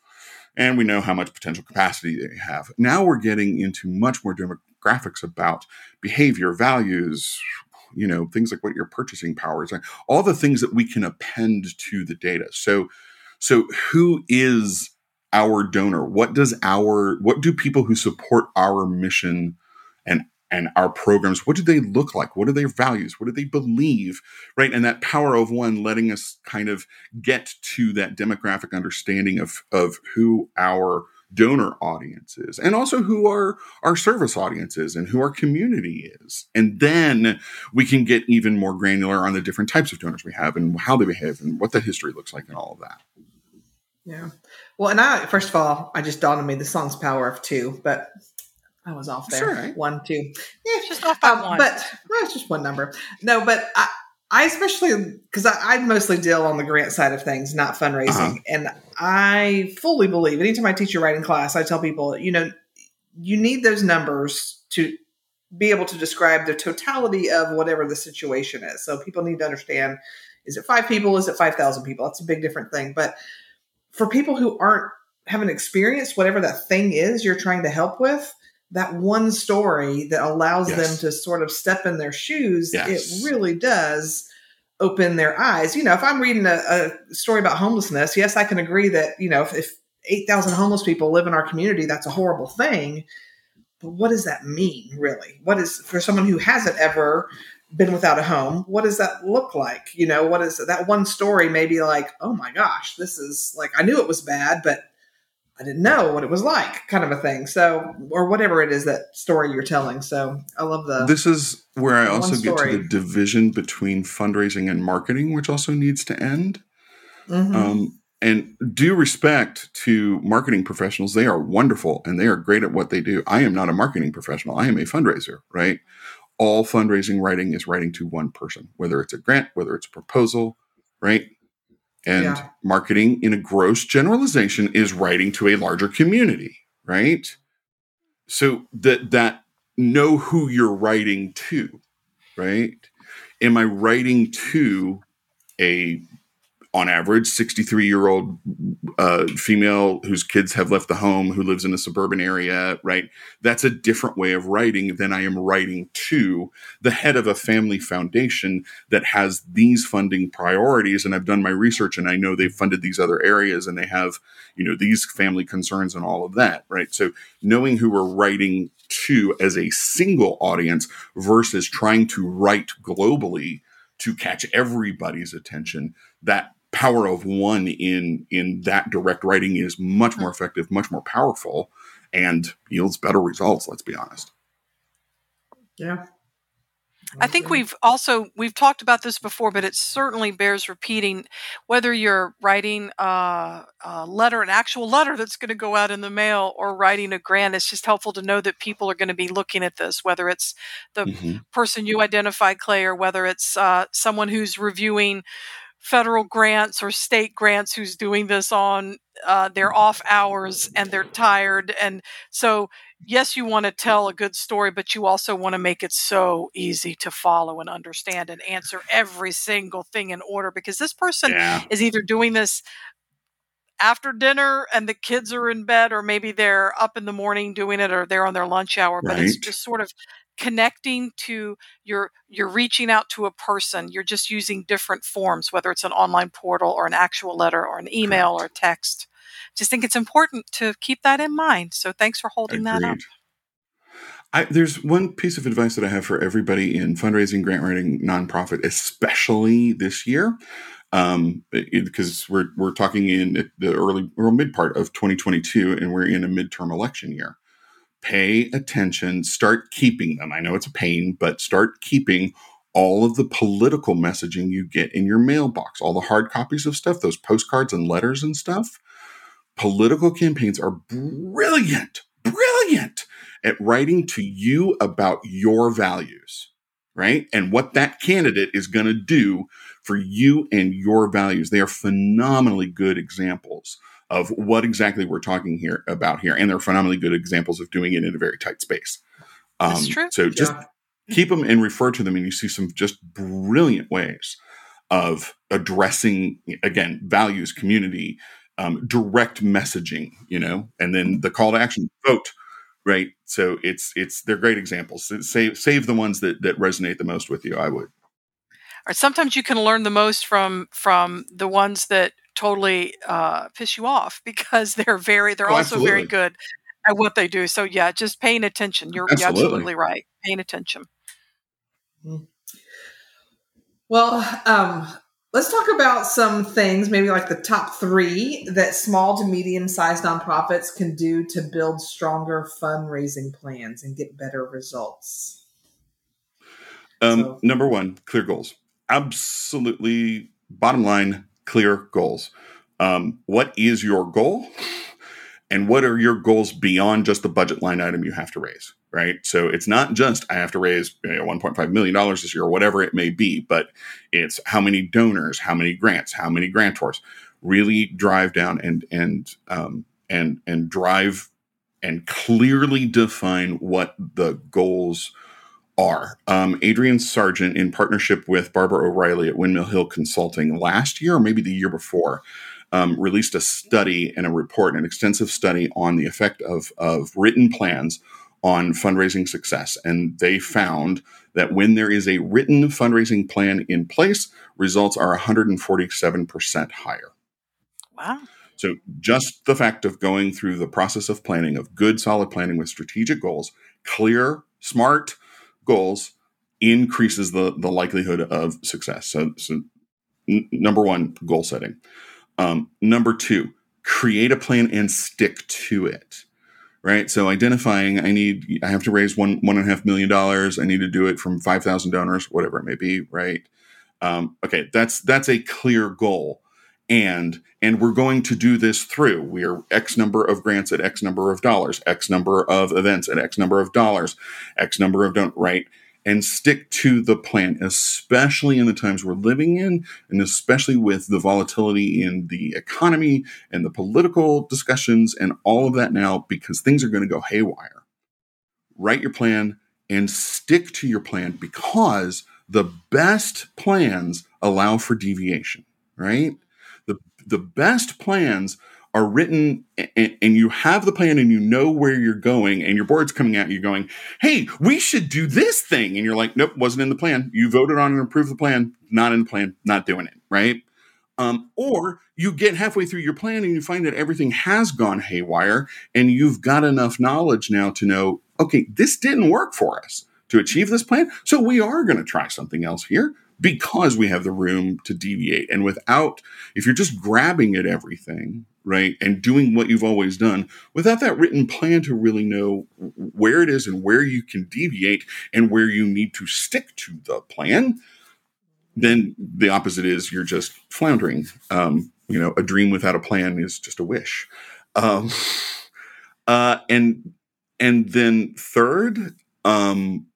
[SPEAKER 5] and we know how much potential capacity they have. Now we're getting into much more demographics about behavior values you know things like what your purchasing power is all the things that we can append to the data. So so who is our donor? What does our what do people who support our mission and and our programs what do they look like? What are their values? What do they believe? Right? And that power of one letting us kind of get to that demographic understanding of of who our donor audience is and also who our our service audience is and who our community is. And then we can get even more granular on the different types of donors we have and how they behave and what that history looks like and all of that
[SPEAKER 3] yeah well, and I first of all, I just dawned on me the song's power of two, but I was off there. Right. One, two. Yeah,
[SPEAKER 1] it's just off by um, one.
[SPEAKER 3] But well, it's just one number. No, but I, I especially because I, I, mostly deal on the grant side of things, not fundraising, uh-huh. and I fully believe. Anytime I teach a writing class, I tell people, you know, you need those numbers to be able to describe the totality of whatever the situation is. So people need to understand: is it five people? Is it five thousand people? That's a big different thing, but for people who aren't haven't experienced whatever that thing is you're trying to help with that one story that allows yes. them to sort of step in their shoes yes. it really does open their eyes you know if i'm reading a, a story about homelessness yes i can agree that you know if, if 8000 homeless people live in our community that's a horrible thing but what does that mean really what is for someone who hasn't ever been without a home what does that look like? You know what is that one story maybe like oh my gosh this is like i knew it was bad but i didn't know what it was like kind of a thing. So or whatever it is that story you're telling. So i love the
[SPEAKER 5] this is where i also get to the division between fundraising and marketing which also needs to end. Mm-hmm. um, and due respect to marketing professionals they are wonderful and they are great at what they do. I am not a marketing professional. I am a fundraiser right all fundraising writing is writing to one person, whether it's a grant, whether it's a proposal, right? And yeah. marketing, in a gross generalization, is writing to a larger community, right? So that that know who you're writing to, right? Am I writing to a on average 63 year old uh, female whose kids have left the home who lives in a suburban area right? That's a different way of writing than i am writing to the head of a family foundation that has these funding priorities and i've done my research and i know they've funded these other areas and they have you know these family concerns and all of that right? So knowing who we're writing to as a single audience versus trying to write globally to catch everybody's attention that power of one in in that direct writing is much more effective, much more powerful, and yields better results. Let's be honest.
[SPEAKER 3] Yeah.
[SPEAKER 1] I think we've also we've talked about this before, but it certainly bears repeating. Whether you're writing a, a letter, an actual letter that's going to go out in the mail, or writing a grant, it's just helpful to know that people are going to be looking at this. Whether it's the mm-hmm. person you identify, Clay, or whether it's uh, someone who's reviewing federal grants or state grants who's doing this on uh, their off hours and they're tired. And so, yes, you want to tell a good story, but you also want to make it so easy to follow and understand and answer every single thing in order because this person yeah. is either doing this after dinner and the kids are in bed, or maybe they're up in the morning doing it, or they're on their lunch hour. But it's just sort of connecting to your you're reaching out to a person you're just using different forms whether it's an online portal or an actual letter or an email or a text. Just think it's important to keep that in mind so thanks for holding that up.
[SPEAKER 5] I, there's one piece of advice that I have for everybody in fundraising, grant writing, nonprofit, especially this year, um, because we're we're talking in the early or mid part of 2022, and we're in a midterm election year. Pay attention. Start keeping them. I know it's a pain, but start keeping all of the political messaging you get in your mailbox, all the hard copies of stuff, those postcards and letters and stuff political campaigns are brilliant, brilliant at writing to you about your values, right? And what that candidate is going to do for you and your values. They are phenomenally good examples of what exactly we're talking here about here. And they're phenomenally good examples of doing it in a very tight space.
[SPEAKER 1] That's true.
[SPEAKER 5] So just
[SPEAKER 3] Yeah.
[SPEAKER 5] keep them and refer to them, and you see some just brilliant ways of addressing, again, values, community, um, direct messaging, you know, and then the call to action, vote, right? So it's it's they're great examples. So Save save the ones that that resonate the most with you. I would.
[SPEAKER 1] or sometimes you can learn the most from from the ones that totally uh, piss you off because they're very they're
[SPEAKER 5] Oh,
[SPEAKER 1] also very good at what they do so yeah just paying attention you're, you're
[SPEAKER 5] Absolutely.
[SPEAKER 1] absolutely right paying attention
[SPEAKER 3] Well, um, let's talk about some things, maybe like the top three that small to medium sized nonprofits can do to build stronger fundraising plans and get better results.
[SPEAKER 5] Um,
[SPEAKER 3] So-
[SPEAKER 5] number one, clear goals. Absolutely, bottom line, clear goals. Um, what is your goal? And what are your goals beyond just the budget line item you have to raise? Right. So it's not just I have to raise you know, $1.5 million this year or whatever it may be, but it's how many donors, how many grants, how many grantors. Really drive down and and um, and and drive and clearly define what the goals are. Um, Adrian Sargeant, in partnership with Barbara O'Reilly at Windmill Hill Consulting last year, or maybe the year before, um, released a study and a report, an extensive study on the effect of, of written plans on fundraising success. And they found that when there is a written fundraising plan in place, results are 147% higher.
[SPEAKER 1] wow
[SPEAKER 5] So just the fact of going through the process of planning, of good, solid planning with strategic goals, clear, smart goals, increases the the likelihood of success. So, so n- number one, goal setting. Um, number two, create a plan and stick to it. Right. So identifying, I need, I have to raise one one and a half million dollars. I need to do it from five thousand donors, whatever it may be. Right. Um, okay, that's that's a clear goal and and we're going to do this through. We're x number of grants at x number of dollars x number of events at x number of dollars x number of don't right? And stick to the plan especially in the times we're living in and especially with the volatility in the economy and the political discussions and all of that now because things are going to go haywire. Write your plan and stick to your plan because the best plans allow for deviation right the best plans are written and, and, you have the plan and you know where you're going and your board's coming at you're going hey we should do this thing. And you're like nope wasn't in the plan. You voted on and approved the plan not in the plan not doing it right? Um, or you get halfway through your plan and you find that everything has gone haywire and you've got enough knowledge now to know okay this didn't work for us to achieve this plan so we are going to try something else here because we have the room to deviate. And without, if you're just grabbing at everything, right, and doing what you've always done, without that written plan to really know where it is and where you can deviate and where you need to stick to the plan, then the opposite is you're just floundering. Um, you know, a dream without a plan is just a wish. Um, uh, and and then third, um,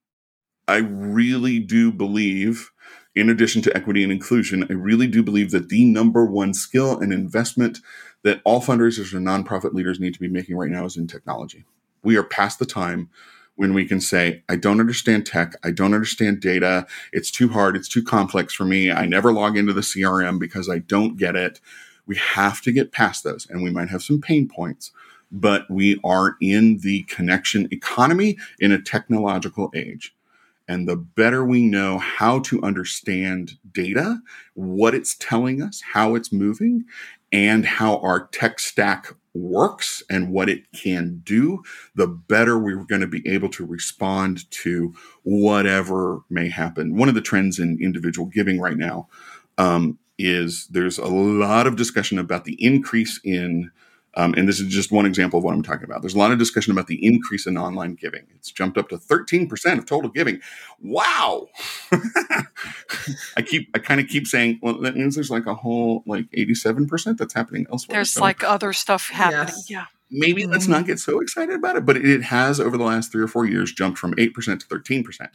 [SPEAKER 5] I really do believe in addition to equity and inclusion, I really do believe that the number one skill and investment that all fundraisers and nonprofit leaders need to be making right now is in technology. We are past the time when we can say, I don't understand tech, I don't understand data, it's too hard, it's too complex for me, I never log into the CRM because I don't get it. We have to get past those, and we might have some pain points, but we are in the connection economy in a technological age. And the better we know how to understand data, what it's telling us, how it's moving, and how our tech stack works and what it can do, the better we're going to be able to respond to whatever may happen. One of the trends in individual giving right now um, is there's a lot of discussion about the increase in um, and this is just one example of what I'm talking about. There's a lot of discussion about the increase in online giving. It's jumped up to 13% of total giving. Wow. I keep, I kind of keep saying, well, that means there's like a whole like 87% that's happening elsewhere.
[SPEAKER 1] There's so like other stuff happening. Yes. Yeah.
[SPEAKER 5] Maybe mm-hmm. let's not get so excited about it, but it has over the last three or four years jumped from 8% to 13%.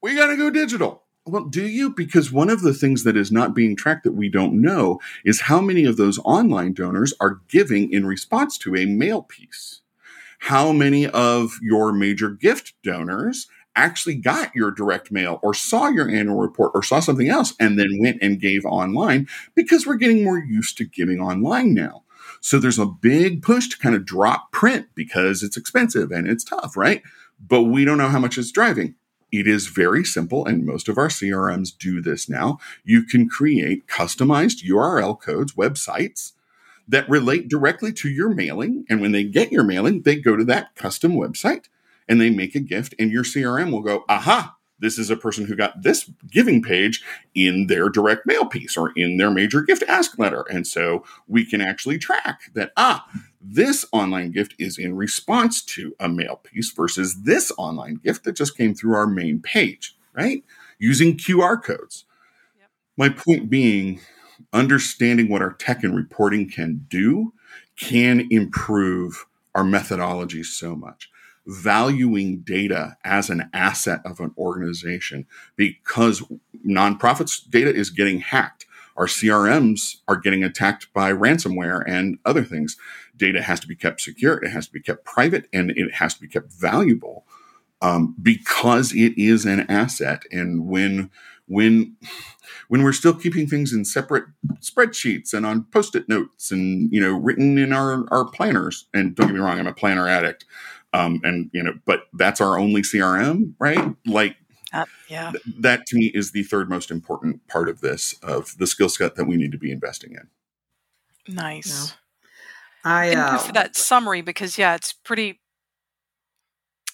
[SPEAKER 5] We got to go digital. Well, do you? Because one of the things that is not being tracked that we don't know is how many of those online donors are giving in response to a mail piece. How many of your major gift donors actually got your direct mail or saw your annual report or saw something else and then went and gave online because we're getting more used to giving online now. So there's a big push to kind of drop print because it's expensive and it's tough, right? But we don't know how much it's driving. It is very simple, and most of our CRMs do this now. You can create customized URL codes, websites that relate directly to your mailing. And when they get your mailing, they go to that custom website and they make a gift, and your CRM will go, aha, this is a person who got this giving page in their direct mail piece or in their major gift ask letter. And so we can actually track that, ah, this online gift is in response to a mail piece versus this online gift that just came through our main page, right? Using QR codes. Yep. My point being, understanding what our tech and reporting can do can improve our methodology so much. Valuing data as an asset of an organization because nonprofits' data is getting hacked. Our CRMs are getting attacked by ransomware and other things data has to be kept secure, it has to be kept private, and it has to be kept valuable um, because it is an asset. And when when when we're still keeping things in separate spreadsheets and on post-it notes and you know written in our our planners and don't get me wrong i'm a planner addict um, and you know but that's our only crm right like
[SPEAKER 1] uh, yeah th-
[SPEAKER 5] that to me is the third most important part of this of the skill set that we need to be investing in
[SPEAKER 1] nice
[SPEAKER 3] I
[SPEAKER 1] uh, for that summary because yeah, it's pretty.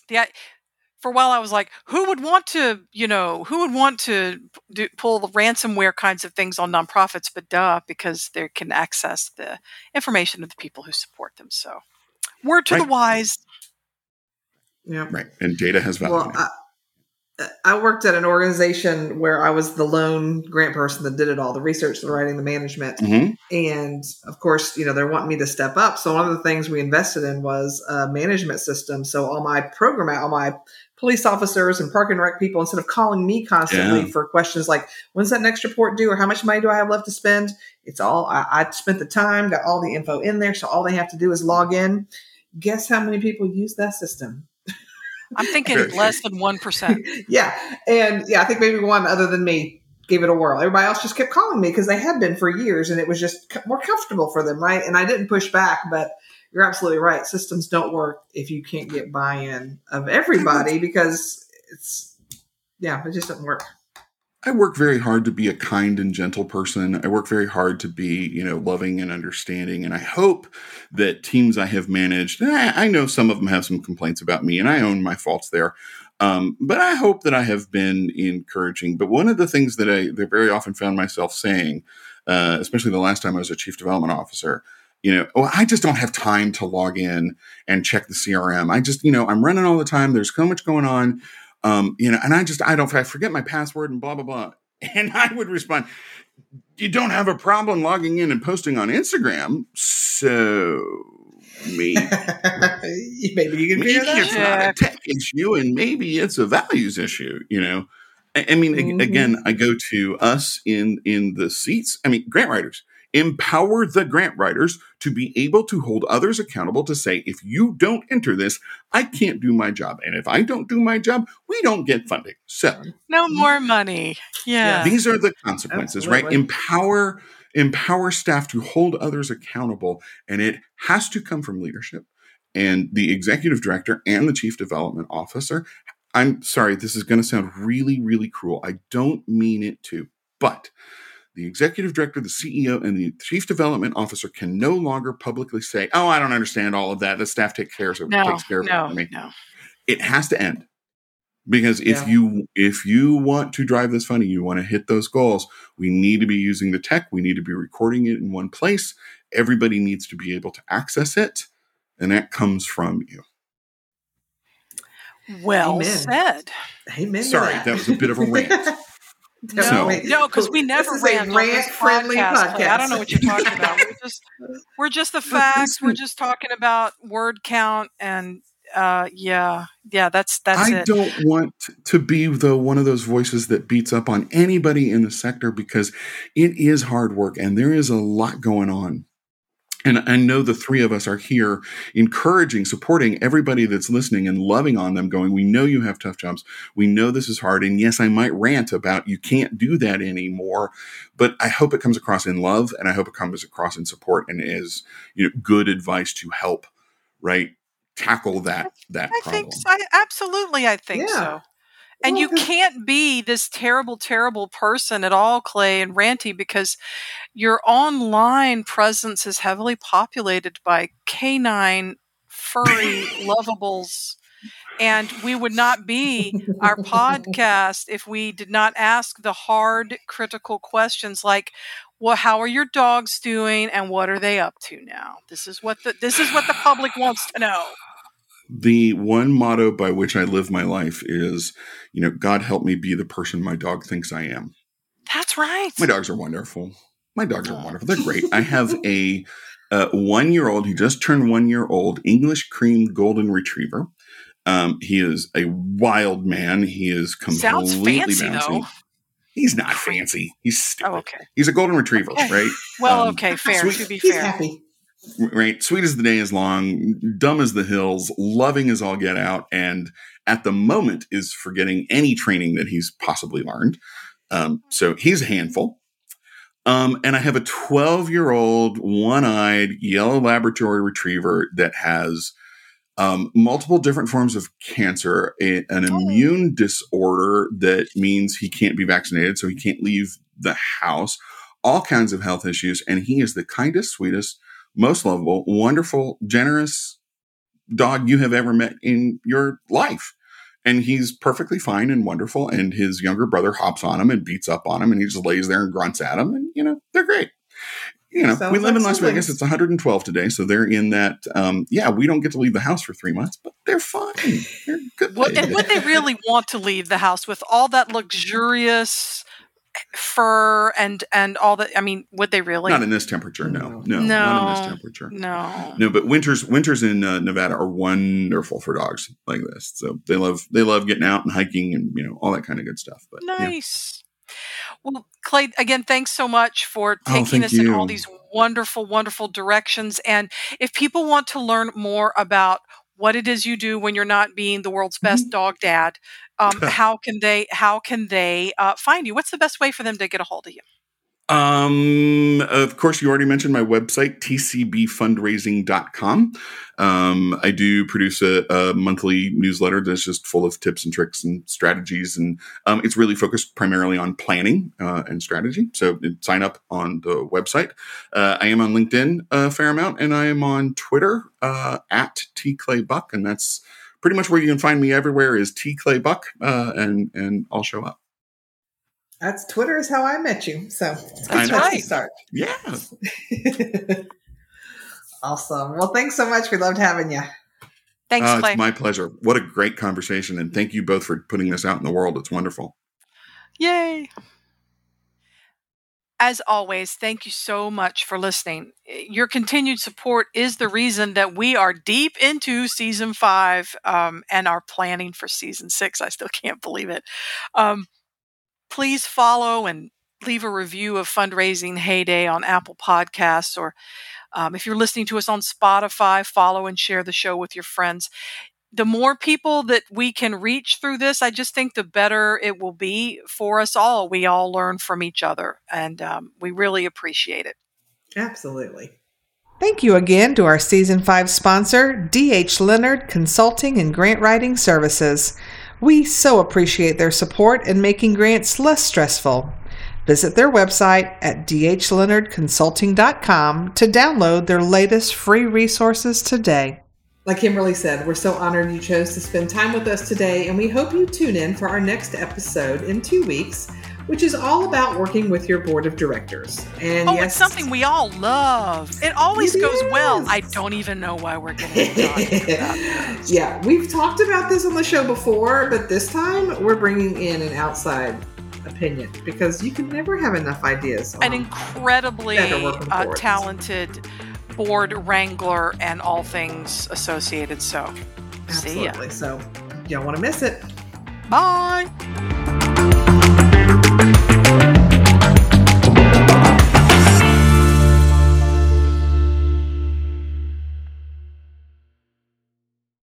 [SPEAKER 1] Yeah, for a while I was like, who would want to, you know, who would want to do, pull the ransomware kinds of things on nonprofits? But duh, because they can access the information of the people who support them. So, word to right. the wise.
[SPEAKER 3] Yeah,
[SPEAKER 5] right. And data has value. Well,
[SPEAKER 3] I worked at an organization where I was the lone grant person that did it all the research, the writing, the management. Mm-hmm. And of course, you know, they're wanting me to step up. So one of the things we invested in was a management system. So all my program, all my police officers and park and rec people, instead of calling me constantly yeah. for questions like, when's that next report due or how much money do I have left to spend? It's all, I, I spent the time, got all the info in there. So all they have to do is log in. Guess how many people use that system?
[SPEAKER 1] I'm thinking less than 1%.
[SPEAKER 3] yeah. And yeah, I think maybe one other than me gave it a whirl. Everybody else just kept calling me because they had been for years and it was just more comfortable for them, right? And I didn't push back, but you're absolutely right. Systems don't work if you can't get buy in of everybody because it's, yeah, it just doesn't work.
[SPEAKER 5] I work very hard to be a kind and gentle person. I work very hard to be, you know, loving and understanding. And I hope that teams I have managed, I know some of them have some complaints about me, and I own my faults there. Um, but I hope that I have been encouraging. But one of the things that I that very often found myself saying, uh, especially the last time I was a chief development officer, you know, oh, I just don't have time to log in and check the CRM. I just, you know, I'm running all the time. There's so much going on. Um, you know, and I just I don't I forget my password and blah blah blah. And I would respond, you don't have a problem logging in and posting on Instagram, so maybe
[SPEAKER 3] maybe you can maybe
[SPEAKER 5] it's not a tech issue and maybe it's a values issue. You know, I, I mean, mm-hmm. again, I go to us in in the seats. I mean, grant writers empower the grant writers to be able to hold others accountable to say, if you don't enter this, I can't do my job. And if I don't do my job, we don't get funding. So,
[SPEAKER 1] no more money. Yeah.
[SPEAKER 5] These are the consequences, Absolutely. right? Empower empower staff to hold others accountable, and it has to come from leadership. And the executive director and the chief development officer. I'm sorry, this is going to sound really, really cruel. I don't mean it to, but the executive director, the CEO, and the chief development officer can no longer publicly say, "Oh, I don't understand all of that. The staff takes care of
[SPEAKER 1] no,
[SPEAKER 5] takes care of
[SPEAKER 1] no,
[SPEAKER 5] it for me."
[SPEAKER 1] No.
[SPEAKER 5] It has to end because if
[SPEAKER 3] Yeah.
[SPEAKER 5] you if you want to drive this funny, you want to hit those goals. We need to be using the tech. We need to be recording it in one place. Everybody needs to be able to access it, and that comes from you.
[SPEAKER 1] Well
[SPEAKER 3] Amen.
[SPEAKER 1] said.
[SPEAKER 3] Amen. to
[SPEAKER 5] Sorry, that was a bit of a rant.
[SPEAKER 1] No,
[SPEAKER 5] So-
[SPEAKER 1] no, because we never
[SPEAKER 3] This is
[SPEAKER 1] rant
[SPEAKER 3] a
[SPEAKER 1] on this
[SPEAKER 3] rant-friendly
[SPEAKER 1] podcast. Clay. I don't know what you're talking about. We're just, we're just the facts. We're just talking about word count, and uh, yeah, yeah, that's that's it.
[SPEAKER 5] I
[SPEAKER 1] it.
[SPEAKER 5] don't want to be though one of those voices that beats up on anybody in the sector because it is hard work and there is a lot going on. And I know the three of us are here encouraging, supporting everybody that's listening and loving on them, going, We know you have tough jobs. We know this is hard. And yes, I might rant about you can't do that anymore, but I hope it comes across in love and I hope it comes across in support and is, you know, good advice to help, right? Tackle that that
[SPEAKER 1] I
[SPEAKER 5] problem.
[SPEAKER 1] think so. I, absolutely, I think
[SPEAKER 3] Yeah.
[SPEAKER 1] so. And you can't be this terrible, terrible person at all, Clay and Ranty, because your online presence is heavily populated by canine, furry lovables. And we would not be our podcast if we did not ask the hard, critical questions like, well, how are your dogs doing and what are they up to now? This is what the this is what the public wants to know.
[SPEAKER 5] The one motto by which I live my life is, you know, God help me be the person my dog thinks I am.
[SPEAKER 1] That's right.
[SPEAKER 5] My dogs are wonderful. My dogs are wonderful. They're great. I have a uh, one year old, he just turned one year old, English cream golden retriever. Um, he is a wild man. He is
[SPEAKER 1] Sounds
[SPEAKER 5] completely
[SPEAKER 1] fancy,
[SPEAKER 5] bouncy.
[SPEAKER 1] though.
[SPEAKER 5] He's not fancy. He's stupid.
[SPEAKER 1] Oh, okay.
[SPEAKER 5] He's a golden retriever,
[SPEAKER 1] Okay.
[SPEAKER 5] right?
[SPEAKER 1] Well,
[SPEAKER 5] Um,
[SPEAKER 1] okay, fair.
[SPEAKER 5] sweet-
[SPEAKER 1] To be
[SPEAKER 3] He's
[SPEAKER 1] fair.
[SPEAKER 3] happy.
[SPEAKER 5] Right? Sweet as the day is long, dumb as the hills, loving as all get out, and at the moment is forgetting any training that he's possibly learned. Um, so he's a handful. Um, and I have a 12 year old, one eyed yellow laboratory retriever that has um, multiple different forms of cancer, a, an
[SPEAKER 1] Oh.
[SPEAKER 5] immune disorder that means he can't be vaccinated, so he can't leave the house, all kinds of health issues. And he is the kindest, sweetest, most lovable, wonderful, generous dog you have ever met in your life. And he's perfectly fine and wonderful. And his younger brother hops on him and beats up on him, and he just lays there and grunts at him. And, you know, they're great. You know,
[SPEAKER 3] Sounds
[SPEAKER 5] we live
[SPEAKER 3] like
[SPEAKER 5] in Las
[SPEAKER 3] siblings.
[SPEAKER 5] Vegas. It's 112 today. So they're in that, um, yeah, we don't get to leave the house for three months, but they're fine. They're good.
[SPEAKER 1] And would they really want to leave the house with all that luxurious fur and and all that? I mean, would they really?
[SPEAKER 5] Not in this temperature. No, no,
[SPEAKER 1] No.
[SPEAKER 5] not in this temperature.
[SPEAKER 1] no.
[SPEAKER 5] No, but winters winters in uh, Nevada are wonderful for dogs like this. So they love they love getting out and hiking and you know all that kind of good stuff. But yeah.
[SPEAKER 1] Nice. Well, Clay, again, thanks so much for
[SPEAKER 5] Oh,
[SPEAKER 1] taking
[SPEAKER 5] thank
[SPEAKER 1] us in all these wonderful, wonderful directions. And if people want to learn more about what it is you do when you're not being the world's
[SPEAKER 5] Mm-hmm.
[SPEAKER 1] best dog dad, um, how can they how can they uh, find you? What's the best way for them to get a hold of you?
[SPEAKER 5] Um, of course, you already mentioned my website, tcbfundraising.com. Um, I do produce a, a monthly newsletter that's just full of tips and tricks and strategies. And um, it's really focused primarily on planning uh, and strategy. So sign up on the website. Uh, I am on LinkedIn a fair amount, and I am on Twitter uh, at tclaybuck. And that's pretty much where you can find me everywhere is tclaybuck, uh, and, and I'll show up.
[SPEAKER 3] That's Twitter is how I met you. So
[SPEAKER 1] That's
[SPEAKER 3] that's
[SPEAKER 1] right.
[SPEAKER 3] Start.
[SPEAKER 5] Yeah.
[SPEAKER 3] awesome. Well, thanks so much. We loved having you.
[SPEAKER 1] Thanks,
[SPEAKER 5] Uh,
[SPEAKER 1] Clay.
[SPEAKER 5] it's my pleasure. What a great conversation. And thank you both for putting this out in the world. It's wonderful.
[SPEAKER 1] Yay. As always, thank you so much for listening. Your continued support is the reason that we are deep into season five um, and are planning for season six. I still can't believe it. Um, please follow and leave a review of Fundraising Heyday on Apple Podcasts, or um, if you're listening to us on Spotify, follow and share the show with your friends the more people that we can reach through this, I just think the better it will be for us all. We all learn from each other, and um, we really appreciate it.
[SPEAKER 3] Absolutely.
[SPEAKER 2] Thank you again to our season five sponsor, D.H. Leonard Consulting and Grant Writing Services. We so appreciate their support in making grants less stressful. Visit their website at dhleonardconsulting.com to download their latest free resources today.
[SPEAKER 3] Like Kimberly said, we're so honored you chose to spend time with us today, and we hope you tune in for our next episode in two weeks, which is all about working with your board of directors. And
[SPEAKER 1] oh,
[SPEAKER 3] yes,
[SPEAKER 1] it's something we all love. It always
[SPEAKER 3] It
[SPEAKER 1] goes well. I don't even know why we're getting to
[SPEAKER 3] yeah, we've talked about this on the show before, but this time we're bringing in an outside opinion because you can never have enough ideas.
[SPEAKER 1] An incredibly uh, talented board wrangler and all things associated. So, see ya.
[SPEAKER 3] Absolutely. So, you don't want to miss it.
[SPEAKER 1] Bye.